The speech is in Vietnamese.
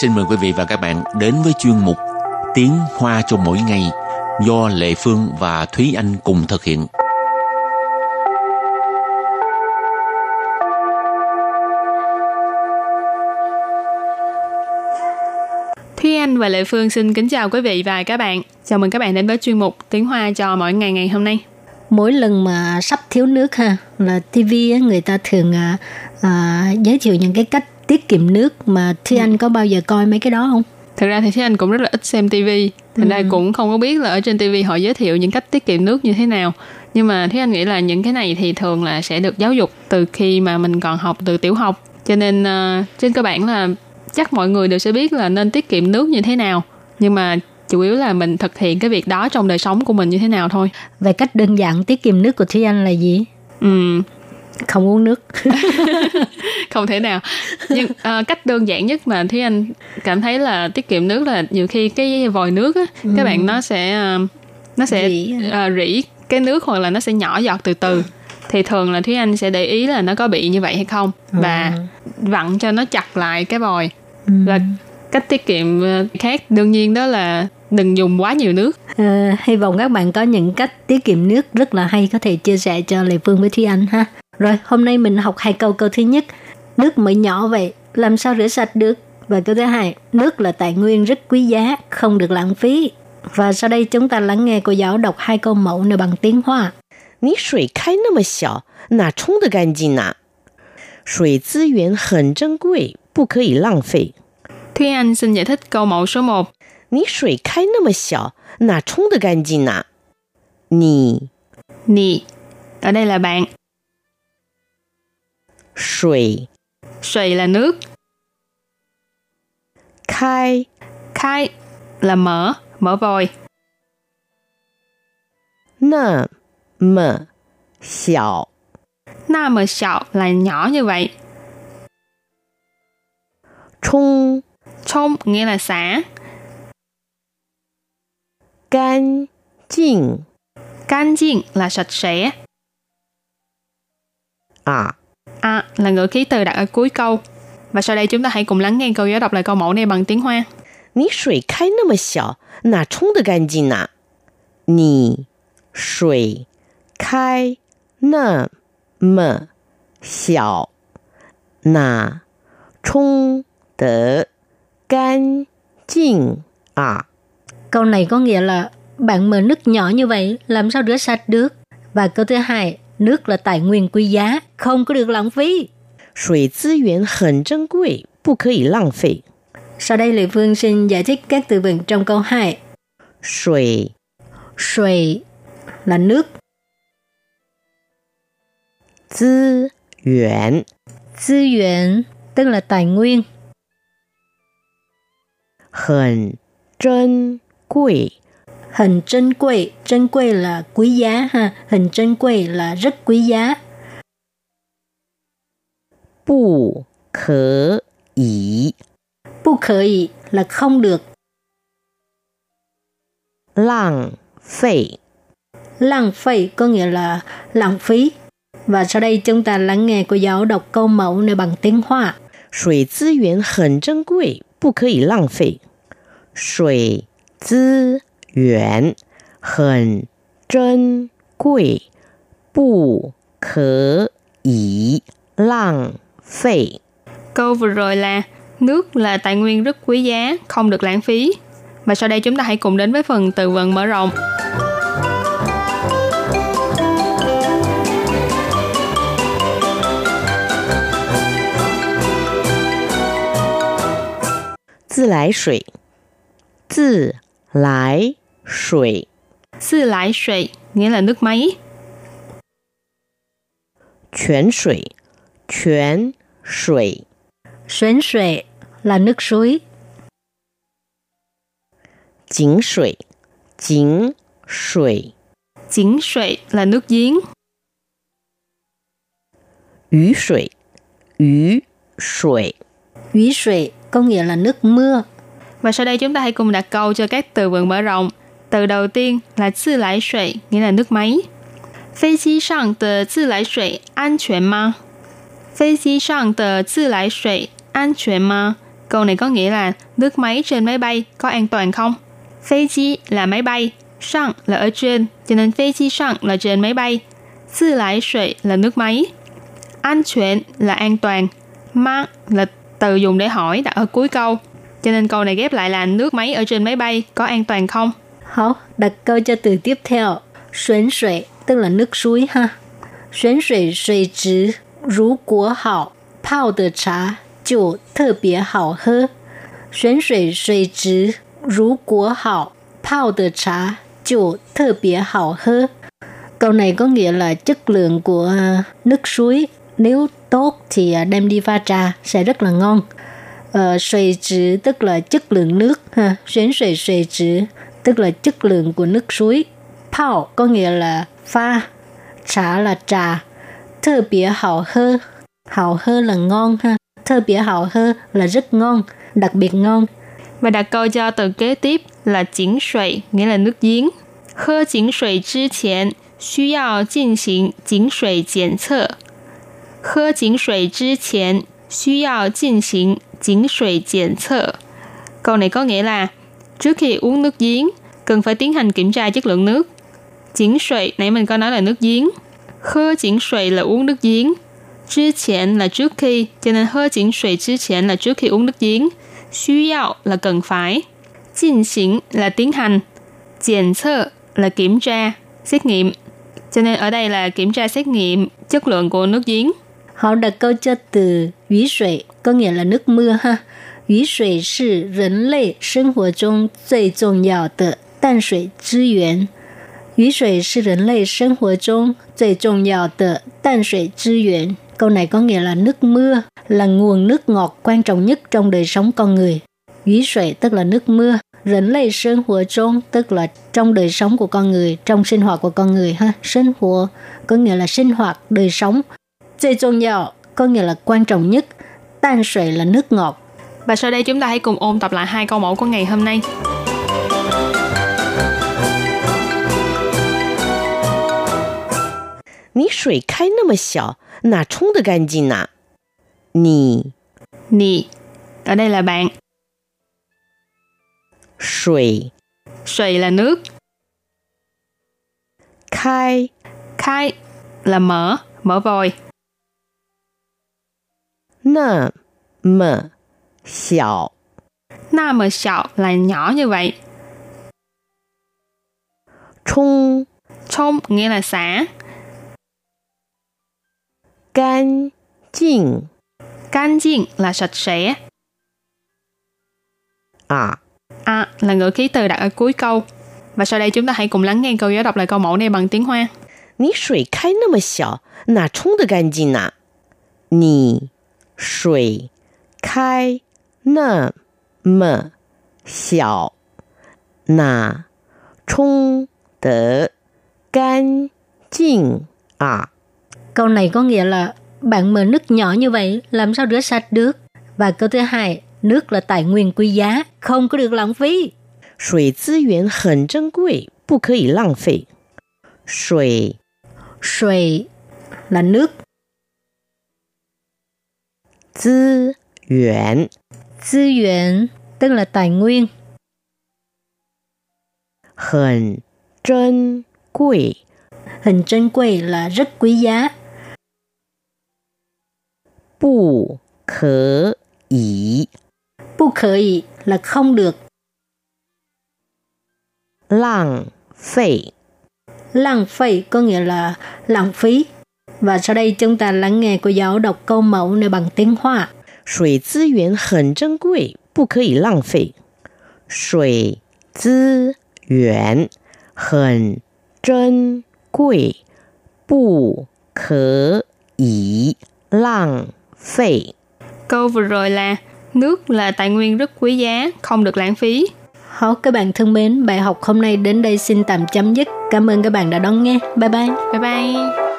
xin mời quý vị và các bạn đến với chuyên mục Tiếng Hoa cho mỗi ngày do Lệ Phương và Thúy Anh cùng thực hiện. Thúy Anh và Lệ Phương xin kính chào quý vị và các bạn. Chào mừng các bạn đến với chuyên mục Tiếng Hoa cho mỗi ngày ngày hôm nay. Mỗi lần mà sắp thiếu nước ha là TV á, người ta thường à, à, giới thiệu những cái cách tiết kiệm nước mà Thúy Anh có bao giờ coi mấy cái đó không? Thực ra thì Thúy Anh cũng rất là ít xem TV, thành ra cũng không có biết là ở trên TV họ giới thiệu những cách tiết kiệm nước như thế nào. Nhưng mà Thúy Anh nghĩ là những cái này thì thường là sẽ được giáo dục từ khi mà mình còn học từ tiểu học. Cho nên uh, trên cơ bản là chắc mọi người đều sẽ biết là nên tiết kiệm nước như thế nào. Nhưng mà chủ yếu là mình thực hiện cái việc đó trong đời sống của mình như thế nào thôi. Về cách đơn giản tiết kiệm nước của Thúy Anh là gì? Ừ, Không uống nước. không thể nào. Nhưng uh, cách đơn giản nhất mà thúy anh cảm thấy là tiết kiệm nước là nhiều khi cái vòi nước á các bạn nó sẽ uh, nó sẽ Rỉ. uh, rỉ cái nước hoặc là nó sẽ nhỏ giọt từ từ. Thì thường là thúy anh sẽ để ý là nó có bị như vậy hay không và vặn cho nó chặt lại cái vòi. Và cách tiết kiệm khác đương nhiên đó là đừng dùng quá nhiều nước. Ờ, hy vọng các bạn có những cách tiết kiệm nước rất là hay có thể chia sẻ cho Lê Phương với Thúy Anh ha. Rồi, hôm nay mình học hai câu. Câu thứ nhất, nước mới nhỏ vậy, làm sao rửa sạch được? Và câu thứ hai, nước là tài nguyên rất quý giá, không được lãng phí. Và sau đây chúng ta lắng nghe cô giáo đọc hai câu mẫu này bằng tiếng Hoa. 你水开那么小，哪冲得干净呢、水资源很珍贵，不可以浪费。 thúy anh xin giải thích câu mẫu số 1你水开那么小，哪冲得干净呢、你 nì ở đây là bạn Sủy Sủy là nước. Khai. Khai là mở, mở vòi. Nà mở Xảo Nà mở xảo là nhỏ như vậy. Chung. Chung nghĩa là xả. Can Chinh Can chinh là sạch sẽ. À À là ngữ khí từ đặt ở cuối câu. Và sau đây chúng ta hãy cùng lắng nghe câu giáo đọc lại câu mẫu này bằng tiếng Hoa. 你水开那么小，哪冲得干净呢、你水开那么小，哪冲得干净啊？ Câu này có nghĩa là bạn mở nước nhỏ như vậy, làm sao rửa sạch được? Và câu thứ hai, nước là tài nguyên quý giá, không có được lãng phí. 水资源很珍贵，不可以浪费。 Sau đây Lê Phương xin giải thích các từ vựng trong câu 2. 水 Sui là nước, 资源 tư源tức là tài nguyên, 很珍贵， hình trân quầy, trân quầy là quý giá ha, hình trân quầy là rất quý giá, 不可以 不可以 là không được, 浪费。 lãng phí có nghĩa là lãng phí. Và sau đây chúng ta lắng nghe cô giáo đọc câu mẫu này bằng tiếng Hoa. 水资源很珍贵，不可以浪费。水资 源很珍贵，不可以浪费。 Câu vừa rồi là nước là tài nguyên rất quý giá, không được lãng phí. Và sau đây chúng ta hãy cùng đến với phần từ vựng mở rộng. 自来 水，自来水， Sư lại sủy nghĩa là nước máy. 泉水，泉水， Xuyến xuệ là nước suối, 井水，井水， Chính sủy là nước giếng. 雨水，雨水。 úy xuệ có nghĩa là nước mưa. Và sau đây chúng ta hãy cùng đặt câu cho các từ vựng mở rộng. Từ đầu tiên là tự lái sủy, nghĩa là nước máy. 飞机上的自来水安全吗？飞机上的自来水安全吗？ Câu này có nghĩa là nước máy trên máy bay có an toàn không? Phi chi là máy bay, sang là ở trên, cho nên phi chi sang là trên máy bay. Sư lái sủy là nước máy. An toàn là an toàn. Mang là từ dùng để hỏi đặt ở cuối câu. Cho nên câu này ghép lại là nước máy ở trên máy bay có an toàn không? Hảo, đặt câu cho từ tiếp theo. Xuân sủy tức là nước suối ha. Xuân sủy sủy质如果好，泡的茶就特别好喝。水水水质如果好，泡的茶就特别好喝。Câu này có nghĩa là chất lượng của à, nước suối nếu tốt thì à, đem đi pha trà sẽ rất là ngon. Ờ, suy trữ tức là chất lượng nước ha, xuyến suy suy trữ tức là chất lượng của nước suối. Pao có nghĩa là pha, trà là trà, thơ bia hảo hơ, hảo hơ là ngon ha, thơ bia hảo hơ là rất ngon, đặc biệt ngon. Và đặt câu cho từ kế tiếp là chỉnh sủy, nghĩa là nước giếng. 喝井水之前需要进行井水检测。喝井水之前需要进行井水检测。Câu này có nghĩa là trước khi uống nước giếng, cần phải tiến hành kiểm tra chất lượng nước. Chỉnh suy nãy mình có nói là nước giếng. Hơ chỉnh suy là uống nước giếng. Chứ chén là trước khi, cho nên hơ chỉnh suy chứ chén là trước khi uống nước giếng. Xu yào là cần phải. Chinh xỉnh là tiến hành. Kiểm sơ là kiểm tra, xét nghiệm. Cho nên ở đây là kiểm tra xét nghiệm chất lượng của nước giếng. Họ đặt câu cho từ ví suy, có nghĩa là nước mưa ha. 雨水是人类生活中最重要的淡水资源。雨水是人类生活中最重要的淡水资源。Câu này có nghĩa là nước mưa là nguồn nước ngọt quan trọng nhất trong đời sống con người. 雨水 tức là nước mưa, rỉnh lây sinh hoạt trong tức là trong đời sống của con người, trong sinh hoạt của con người ha. Sinh hoạt có nghĩa là sinh hoạt, đời sống.最重要 có nghĩa là quan trọng nhất. Tan sủy là nước ngọt. Và sau đây chúng ta hãy cùng ôn tập lại hai câu mẫu của ngày hôm nay. 你水开那么小，哪冲得干净呐？你 Nì, ở đây là bạn. 水 Sủy là nước. 开 Khai là mở, mở vòi. 那么 小， Na mà xạo là nhỏ như vậy. 冲 冲nghĩa là xả. 干净 Can chiên là sạch sẽ. 啊！ À là ngữ khí từ đặt ở cuối câu. Và sau đây chúng ta hãy cùng lắng nghe câu giáo đọc lại câu mẫu này bằng tiếng Hoa. 你水开那么小，哪冲得干净呐？你水开 那么小，哪冲得干净啊？ Câu này có nghĩa là bạn mở nước nhỏ như vậy làm sao rửa sạch được? Và câu thứ hai, nước là tài nguyên quý giá, không có được lãng phí. 水资源很珍贵，不可以浪费。水 Sủy là nước, 资源 tư源tức là tài nguyên, 很珍贵， hình珍贵là rất quý giá, 不可以 不可以 là không được, 浪费。 lãng phí có nghĩa là lãng phí. Và sau đây chúng ta lắng nghe cô giáo đọc câu mẫu này bằng tiếng Hoa. 水资源很珍贵，不可以浪费。水资源很珍贵，不可以浪费。 Câu vừa rồi là nước là tài nguyên rất quý giá, không được lãng phí.好, các bạn thân mến, bài học hôm nay đến đây xin tạm chấm dứt. Cảm ơn các bạn đã đón nghe. Bye bye. Bye bye.